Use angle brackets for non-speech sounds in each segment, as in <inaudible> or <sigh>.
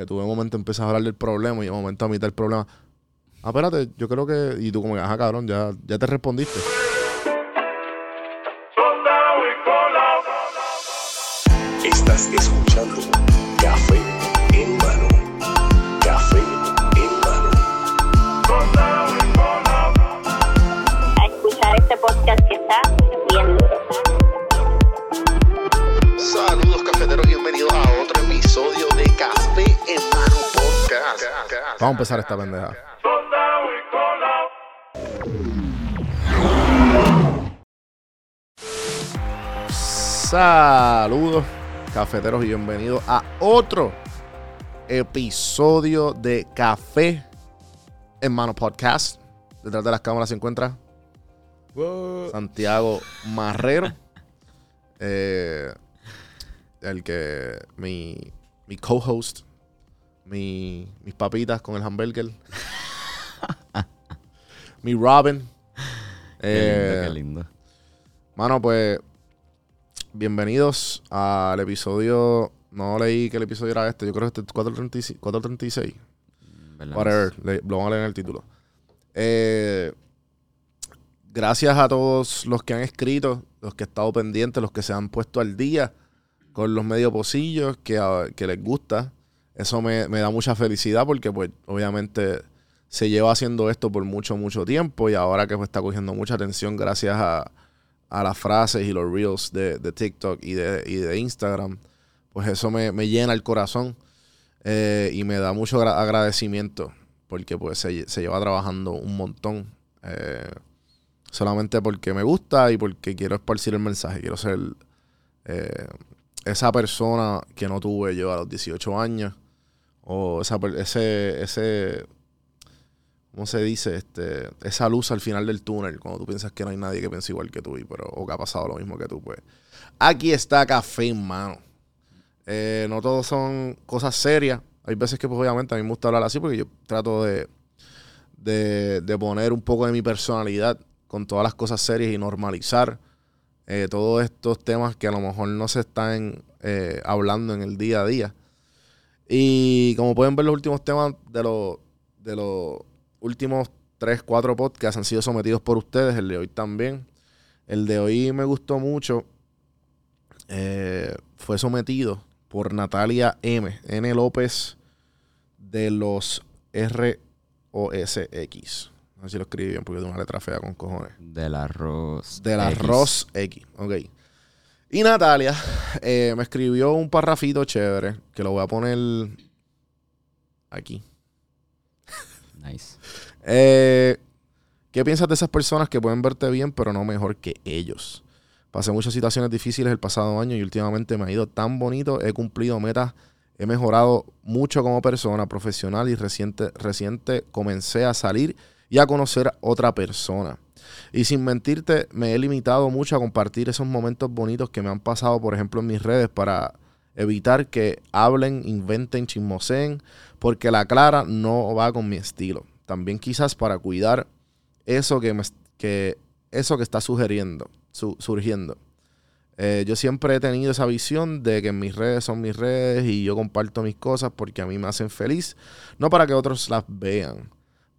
Que tú de momento empiezas a hablar del problema y de momento a mitad del problema. Ah, espérate, yo creo que. Y tú, como que, ajá, cabrón, ya, ya te respondiste. Estás escuchando Vamos a empezar esta pendeja. Saludos, cafeteros, y bienvenidos a otro episodio de Café en Mano Podcast. Detrás de las cámaras se encuentra Santiago Marrero. Eh, el que mi, mi co-host, mi, mis papitas con el hamburger. <laughs> mi Robin. Qué Eh, lindo, qué lindo. Mano, pues, bienvenidos al episodio. No leí que el episodio era este, yo creo que este es 436. 436. ¿verdad? Whatever, le- lo van a leer en el título. Eh, gracias a todos los que han escrito, los que han estado pendientes, los que se han puesto al día con los medios pocillos, que, que les gusta. Eso me, me da mucha felicidad porque, pues, obviamente se lleva haciendo esto por mucho, mucho tiempo y ahora que pues, está cogiendo mucha atención gracias a, a las frases y los reels de, de TikTok y de, y de Instagram, pues eso me, me llena el corazón eh, y me da mucho agra- agradecimiento porque pues se, se lleva trabajando un montón. eh, solamente porque me gusta y porque quiero esparcir el mensaje. Quiero ser eh, esa persona que no tuve yo a los 18 años. O esa, per- ese, ese, ¿cómo se dice? Este, esa luz al final del túnel, cuando tú piensas que no hay nadie que piense igual que tú, y, pero, o que ha pasado lo mismo que tú, pues. Aquí está café mano. Eh, no todos son cosas serias. Hay veces que, pues, obviamente, a mí me gusta hablar así porque yo trato de, de, de poner un poco de mi personalidad con todas las cosas serias y normalizar eh, todos estos temas que a lo mejor no se están eh, hablando en el día a día. Y como pueden ver, los últimos temas de los, de los últimos 3, 4 podcasts han sido sometidos por ustedes, el de hoy también. El de hoy me gustó mucho. Eh, fue sometido por Natalia M. N. López de los ROSX. No sé si lo escribí bien porque es una letra fea con cojones. Del arroz. Del X. arroz X. Ok. Y Natalia eh, me escribió un parrafito chévere que lo voy a poner aquí. Nice. Eh, ¿Qué piensas de esas personas que pueden verte bien, pero no mejor que ellos? Pasé muchas situaciones difíciles el pasado año y últimamente me ha ido tan bonito. He cumplido metas, he mejorado mucho como persona profesional y reciente, reciente comencé a salir y a conocer otra persona. Y sin mentirte, me he limitado mucho a compartir esos momentos bonitos que me han pasado, por ejemplo, en mis redes para evitar que hablen, inventen, chismoseen, porque la clara no va con mi estilo. También quizás para cuidar eso que, me, que, eso que está sugiriendo, su- surgiendo. Eh, yo siempre he tenido esa visión de que mis redes son mis redes y yo comparto mis cosas porque a mí me hacen feliz, no para que otros las vean.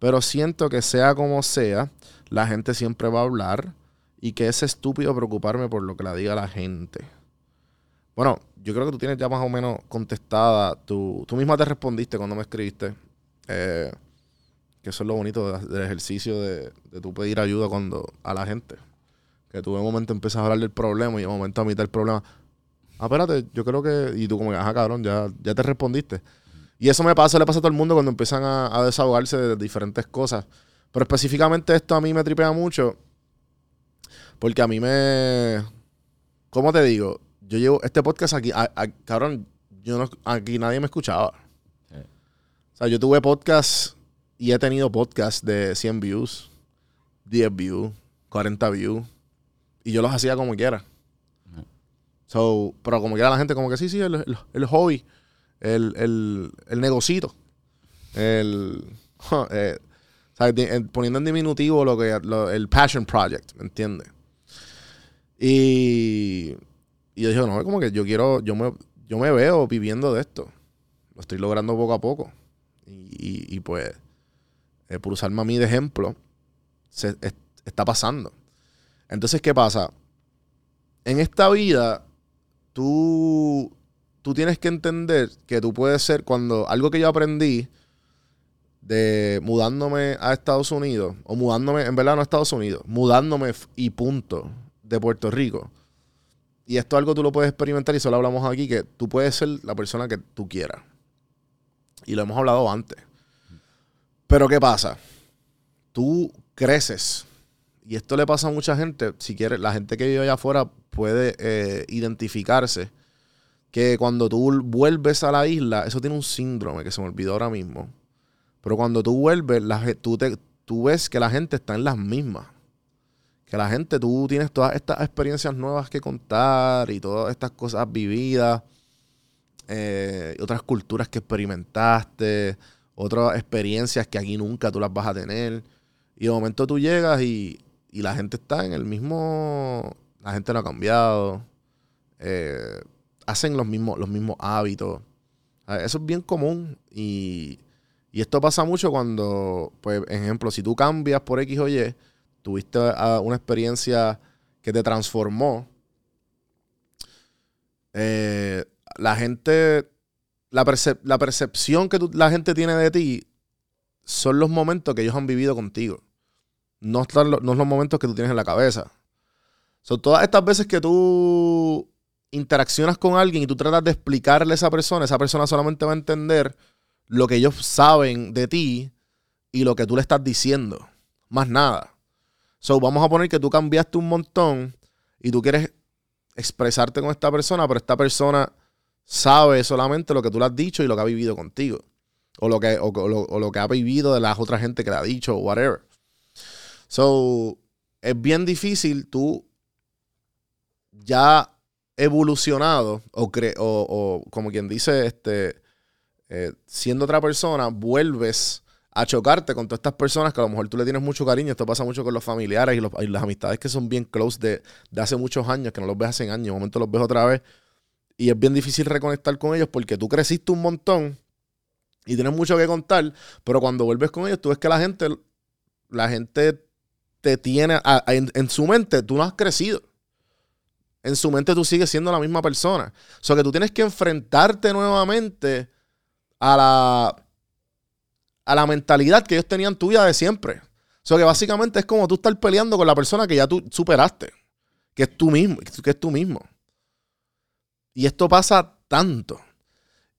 Pero siento que sea como sea, la gente siempre va a hablar y que es estúpido preocuparme por lo que la diga la gente. Bueno, yo creo que tú tienes ya más o menos contestada, tú, tú misma te respondiste cuando me escribiste. Eh, que eso es lo bonito de- del ejercicio de, de tú pedir ayuda cuando a la gente. Que tú de momento empiezas a hablar del problema y de momento a mitad del problema. Ah, espérate, yo creo que. Y tú, como que, ajá, cabrón, ya, ya te respondiste. Y eso me pasa, le pasa a todo el mundo cuando empiezan a, a desahogarse de diferentes cosas. Pero específicamente esto a mí me tripea mucho. Porque a mí me. ¿Cómo te digo? Yo llevo este podcast aquí. a- a- cabrón, yo no, aquí nadie me escuchaba. Sí. O sea, yo tuve podcast y he tenido podcast de 100 views, 10 views, 40 views. Y yo los hacía como quiera. So, pero como quiera la gente, como que sí, sí, el, el- el hobby, el, el, el negocito, el. eh. Di- en- poniendo en diminutivo lo que lo- el passion project, ¿me entiendes? Y, y yo dije, no, como que yo quiero, yo me, yo me veo viviendo de esto. estoy logrando poco a poco. Y, y- pues, eh, por usarme a mí de ejemplo, se, es- está pasando. Entonces, ¿qué pasa? En esta vida, tú, tú tienes que entender que tú puedes ser cuando algo que yo aprendí de mudándome a Estados Unidos, o mudándome, en verdad no a Estados Unidos, mudándome y punto de Puerto Rico. Y esto es algo tú lo puedes experimentar y solo hablamos aquí, que tú puedes ser la persona que tú quieras. Y lo hemos hablado antes. Pero ¿qué pasa? Tú creces. Y esto le pasa a mucha gente. Si quieres, la gente que vive allá afuera puede eh, identificarse que cuando tú vuelves a la isla, eso tiene un síndrome que se me olvidó ahora mismo. Pero cuando tú vuelves, tú ves que la gente está en las mismas. Que la gente, tú tienes todas estas experiencias nuevas que contar y todas estas cosas vividas, eh, otras culturas que experimentaste, otras experiencias que aquí nunca tú las vas a tener. Y de momento tú llegas y, y la gente está en el mismo. La gente no ha cambiado. eh, hacen los mismos, los mismos hábitos. A ver, Eso es bien común. Y, y esto pasa mucho cuando, pues, ejemplo, si tú cambias por X o Y, tuviste ah, una experiencia que te transformó. eh, la gente, la, percep- la percepción que la gente tiene de ti son los momentos que ellos han vivido contigo. No, no son los momentos que tú tienes en la cabeza. Son todas estas veces que tú interaccionas con alguien y tú tratas de explicarle a esa persona, esa persona solamente va a entender lo que ellos saben de ti y lo que tú le estás diciendo. Más nada. So, vamos a poner que tú cambiaste un montón y tú quieres expresarte con esta persona, pero esta persona sabe solamente lo que tú le has dicho y lo que ha vivido contigo. O lo que, o, o lo, o que ha vivido de las otras gente que le ha dicho, whatever. So, es bien difícil tú ya evolucionado o, cre- o, o como quien dice, este, eh, siendo otra persona, vuelves a chocarte con todas estas personas que a lo mejor tú le tienes mucho cariño. Esto pasa mucho con los familiares y, los- y las amistades que son bien close de, de hace muchos años, que no los ves hace años, de momento los ves otra vez. Y es bien difícil reconectar con ellos porque tú creciste un montón y tienes mucho que contar, pero cuando vuelves con ellos, tú ves que la gente, la gente te tiene, en, en su mente, tú no has crecido. En su mente tú sigues siendo la misma persona. O sea que tú tienes que enfrentarte nuevamente a la, a la mentalidad que ellos tenían tuya de siempre. O sea que básicamente es como tú estar peleando con la persona que ya tú superaste. Que es tú mismo. Que es tú mismo. Y esto pasa tanto.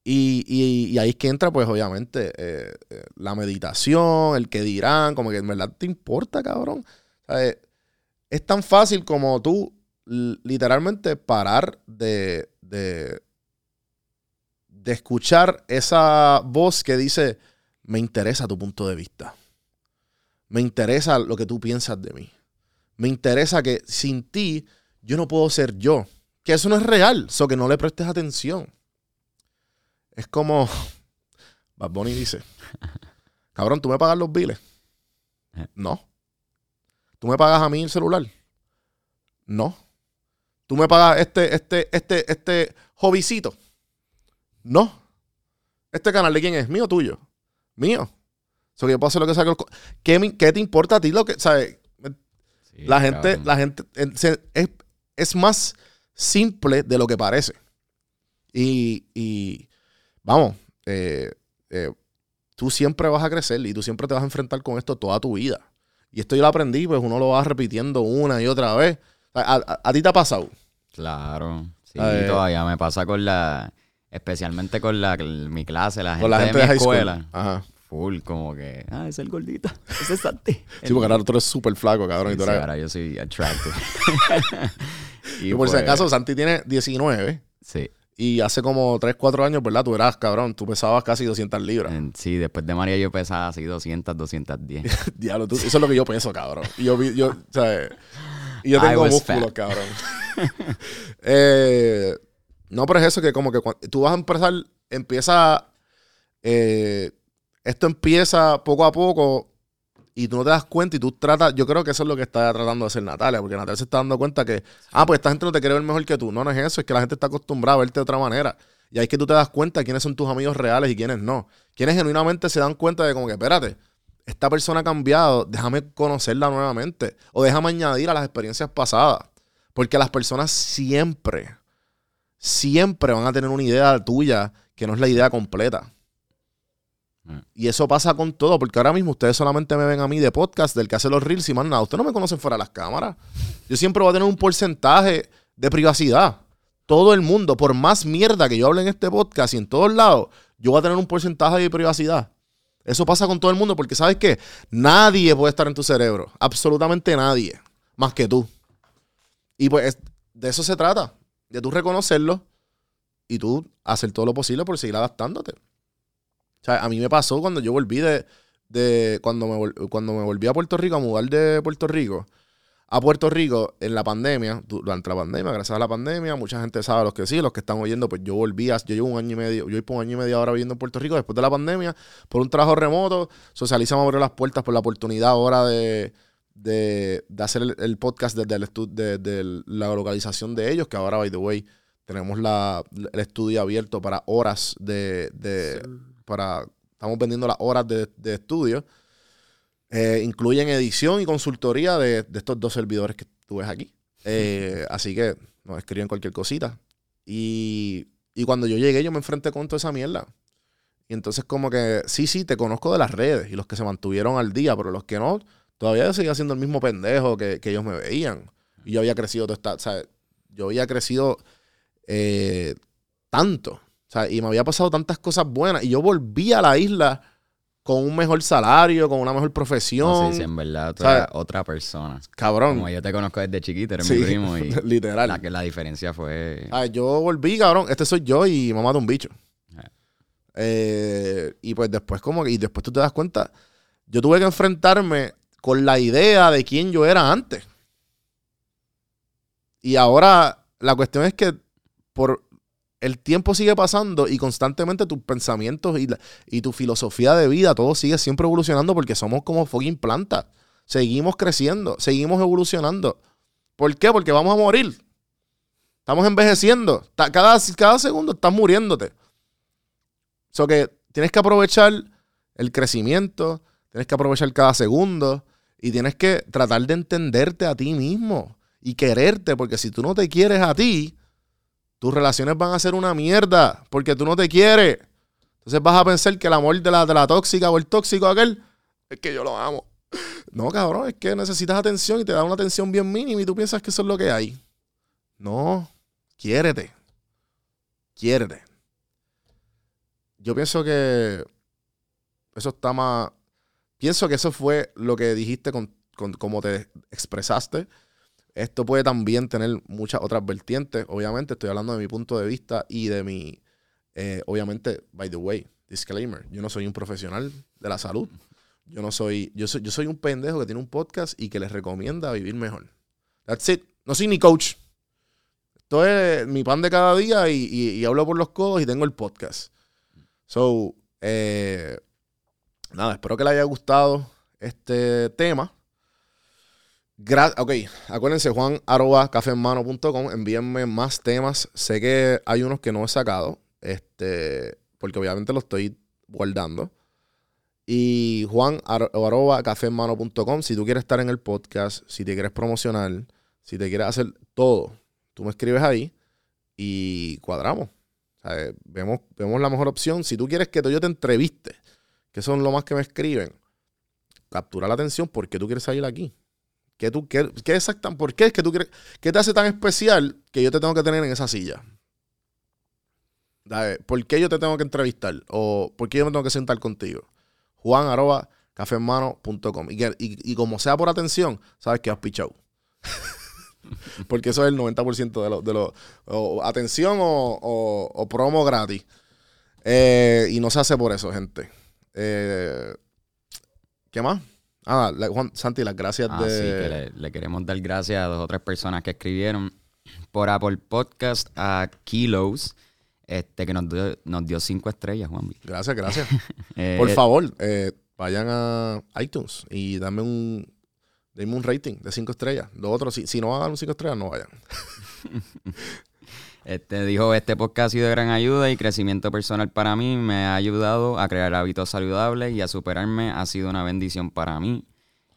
Y, y- ahí es que entra, pues, obviamente, eh, eh, la meditación, el que dirán, como que en verdad te importa, cabrón. Eh, es tan fácil como tú literalmente parar de, de, de escuchar esa voz que dice, me interesa tu punto de vista. Me interesa lo que tú piensas de mí. Me interesa que sin ti yo no puedo ser yo. Que eso no es real, so que no le prestes atención. Es como <laughs> Bad Bunny dice, cabrón, ¿tú me pagas los biles? No. ¿Tú me pagas a mí el celular? No. ¿Tú me pagas este, este, este, este hobbycito? No. ¿Este canal de quién es? ¿Mío o tuyo? Mío. So que yo puedo hacer lo que co- ¿Qué, qué te importa a ti lo que, sabes? Sí, La gente, cabrón. la gente es, es más simple de lo que parece. Y, y, vamos, eh, eh, tú siempre vas a crecer y tú siempre te vas a enfrentar con esto toda tu vida. Y esto yo lo aprendí, pues uno lo va repitiendo una y otra vez. A, a- a ti te ha pasado. Claro. Sí, Eh, todavía me pasa con la. Especialmente con la, mi clase, la gente, Con la gente de de mi school. escuela. Ajá. Full, como que. Ah, es el gordito. <laughs> Ese es Santi. Sí, porque ahora tú eres súper flaco, cabrón. y tú Sí, eres- ahora yo soy attractive. <laughs> y y por si pues, acaso, Santi tiene 19 Sí. y hace como 3, 4 años, ¿verdad? Tú eras, cabrón, tú pesabas casi 200 libras. Sí, después de María yo pesaba así 200, 210. <laughs> Diablo, tú- eso es lo que yo pienso, cabrón. Y yo, vi- yo, o sea, y yo tengo músculos, cabrón. <laughs> Eh, no, pero es eso que como que cuando tú vas a empezar, empieza, eh, esto empieza poco a poco y tú no te das cuenta y tú tratas, yo creo que eso es lo que está tratando de hacer Natalia, porque Natalia se está dando cuenta que, ah, pues esta gente no te quiere ver mejor que tú. No, no es eso, es que la gente está acostumbrada a verte de otra manera. Y ahí es que tú te das cuenta quiénes son tus amigos reales y quiénes no. Quienes genuinamente se dan cuenta de como que, espérate, esta persona ha cambiado, déjame conocerla nuevamente. O déjame añadir a las experiencias pasadas. Porque las personas siempre, siempre van a tener una idea tuya que no es la idea completa. Mm. Y eso pasa con todo, porque ahora mismo ustedes solamente me ven a mí de podcast, del que hace los reels y más nada. Ustedes no me conocen fuera de las cámaras. Yo siempre voy a tener un porcentaje de privacidad. Todo el mundo, por más mierda que yo hable en este podcast y en todos lados, yo voy a tener un porcentaje de privacidad. Eso pasa con todo el mundo, porque sabes que nadie puede estar en tu cerebro. Absolutamente nadie. Más que tú. Y pues es- de eso se trata. De tú reconocerlo y tú hacer todo lo posible por seguir adaptándote. O sea, a mí me pasó cuando yo volví de. de cuando, me, cuando me volví a Puerto Rico, a mudar de Puerto Rico a Puerto Rico en la pandemia, du- durante la pandemia, gracias a la pandemia, mucha gente sabe, los que sí, los que están oyendo, pues yo volví, a- yo llevo un año y medio, yo llevo un año y medio ahora viviendo en Puerto Rico después de la pandemia, por un trabajo remoto, Socializa me abrió las puertas por la oportunidad ahora de, de, de hacer el, el podcast desde el de, de la localización de ellos, que ahora, by the way, tenemos la, el estudio abierto para horas de, de para, estamos vendiendo las horas de, de estudio. Eh, incluyen edición y consultoría de, de estos dos servidores que tú ves aquí. Eh, así que nos escriben cualquier cosita. Y, cuando yo llegué, yo me enfrenté con toda esa mierda. Y entonces, como que, sí, sí, te conozco de las redes y los que se mantuvieron al día, pero los que no, todavía yo seguía siendo el mismo pendejo que, que ellos me veían. Y yo había crecido toda yo había crecido eh, tanto. Y me había pasado tantas cosas buenas. Y yo volví a la isla con un mejor salario, con una mejor profesión. No sé si en verdad otra persona. Cabrón. Como yo te conozco desde chiquito, eres Sí, mi primo y <laughs> literal. la, que la diferencia fue... Ah, yo volví, cabrón. Este soy yo y mamá de un bicho. Eh. Eh, y pues después, como que, y después tú te das cuenta, yo tuve que enfrentarme con la idea de quién yo era antes. Y ahora la cuestión es que por el tiempo sigue pasando y constantemente tus pensamientos y, tu filosofía de vida, todo sigue siempre evolucionando porque somos como fucking plantas. Seguimos creciendo, seguimos evolucionando. ¿Por qué? Porque vamos a morir. Estamos envejeciendo. Cada, cada segundo estás muriéndote. So que tienes que aprovechar el crecimiento, tienes que aprovechar cada segundo y tienes que tratar de entenderte a ti mismo y quererte, porque si tú no te quieres a ti, tus relaciones van a ser una mierda, porque tú no te quieres. Entonces vas a pensar que el amor de la, de la tóxica o el tóxico aquel es que yo lo amo. No, cabrón, es que necesitas atención y te da una atención bien mínima y tú piensas que eso es lo que hay. No, quiérete. Quiérete. Yo pienso que eso está más. Pienso que eso fue lo que dijiste con, con cómo te expresaste. Esto puede también tener muchas otras vertientes. Obviamente, estoy hablando de mi punto de vista y de mi. eh, obviamente, by the way, disclaimer: yo no soy un profesional de la salud. Yo no soy. Yo soy, yo soy un pendejo que tiene un podcast y que les recomienda vivir mejor. That's it. No soy ni coach. Esto es mi pan de cada día y, y- hablo por los codos y tengo el podcast. So, eh, nada, espero que les haya gustado este tema. Ok, acuérdense, juan arroba envíenme más temas. Sé que hay unos que no he sacado, este, porque obviamente los estoy guardando. Y juan ar- arroba si tú quieres estar en el podcast, si te quieres promocionar, si te quieres hacer todo, tú me escribes ahí y cuadramos. Eh, vemos, vemos la mejor opción. Si tú quieres que yo te entreviste, que son lo más que me escriben, captura la atención porque tú quieres salir aquí. ¿Qué, tú, qué, qué exactan- ¿Por qué es que tú quieres, qué te hace tan especial que yo te tengo que tener en esa silla? Dale, ¿Por qué yo te tengo que entrevistar? ¿O por qué yo me tengo que sentar contigo? Juan arroba. Y, y, y como sea por atención, sabes que has pichado. <laughs> Porque eso es el 90% de los... De lo, atención o, o- o promo gratis. Eh, y no se hace por eso, gente. Eh, ¿Qué más? Ah, la- Juan Santi, las gracias Ah, de... sí, que le, le queremos dar gracias a dos o tres personas que escribieron por Apple Podcast, a Kilos, este, que nos dio, nos dio cinco estrellas, Juan. Gracias, gracias. <laughs> Eh, Por favor, eh, vayan a iTunes y dame un, denme un rating de cinco estrellas. Lo otro, si, si no van a dar un cinco estrellas, no vayan. <laughs> Este dijo, este podcast ha sido de gran ayuda y crecimiento personal para mí. Me ha ayudado a crear hábitos saludables y a superarme. Ha sido una bendición para mí.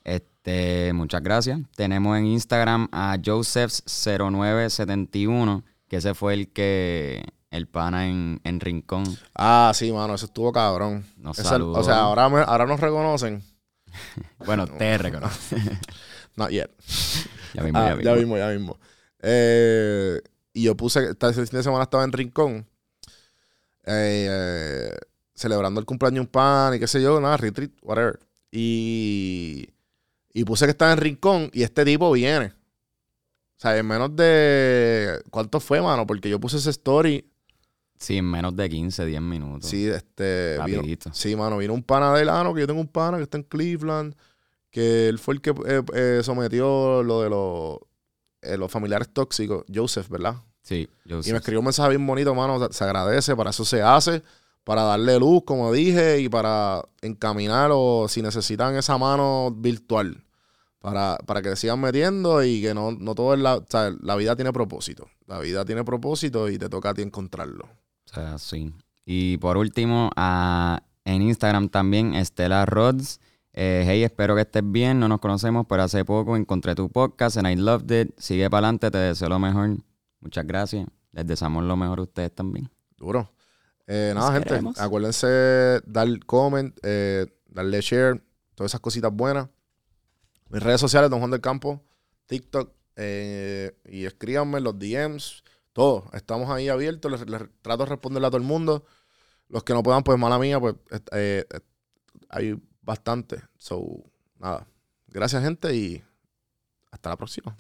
Este, muchas gracias. Tenemos en Instagram a Josephs0971, que ese fue el que el pana en, en Rincón. Ah, sí, mano, eso estuvo cabrón. Nos saludó. o sea, ahora, me- ahora nos reconocen. <laughs> Bueno, te reconozco. <laughs> Not yet. <laughs> ya mismo, Ah, ya mismo. ya mismo, ya mismo. Eh, y yo puse, esta- fin de semana estaba en Rincón, eh, eh, celebrando el cumpleaños de un pan y qué sé yo, nada, retreat, whatever. Y, y puse que estaba en Rincón y este tipo viene. O sea, en menos de... ¿Cuánto fue, mano? Porque yo puse ese story. Sí, en menos de 15, 10 minutos. Sí, este... vino- sí, mano, vino un pana de Lano, que yo tengo un pana que está en Cleveland, que él fue el que eh, eh, sometió lo de los, eh, los familiares tóxicos, Joseph, ¿verdad? Sí, yo Y me escribió un mensaje bien bonito, mano, se- agradece, para eso se hace, para darle luz, como dije, y para encaminar o si necesitan esa mano virtual, para, para que sigan metiendo y que no, no todo es la, o sea, la vida tiene propósito, la vida tiene propósito y te toca a ti encontrarlo. O sea, sí. Y por último, a- en Instagram también, Estela Rods. Eh, hey, espero que estés bien. No nos conocemos, pero hace poco encontré tu podcast and I loved it. Sigue para adelante, te deseo lo mejor. Muchas gracias. Les deseamos lo mejor a ustedes también. Duro. Eh, nada, gente. queremos. Acuérdense dar comment, eh, darle share, todas esas cositas buenas. Mis redes sociales, Don Juan del Campo, TikTok, eh, y escríbanme los DMs, todo. Estamos ahí abiertos, les, les trato de responderle a todo el mundo. Los que no puedan, pues mala mía, pues hay bastante. So, nada. Gracias, gente, y hasta la próxima.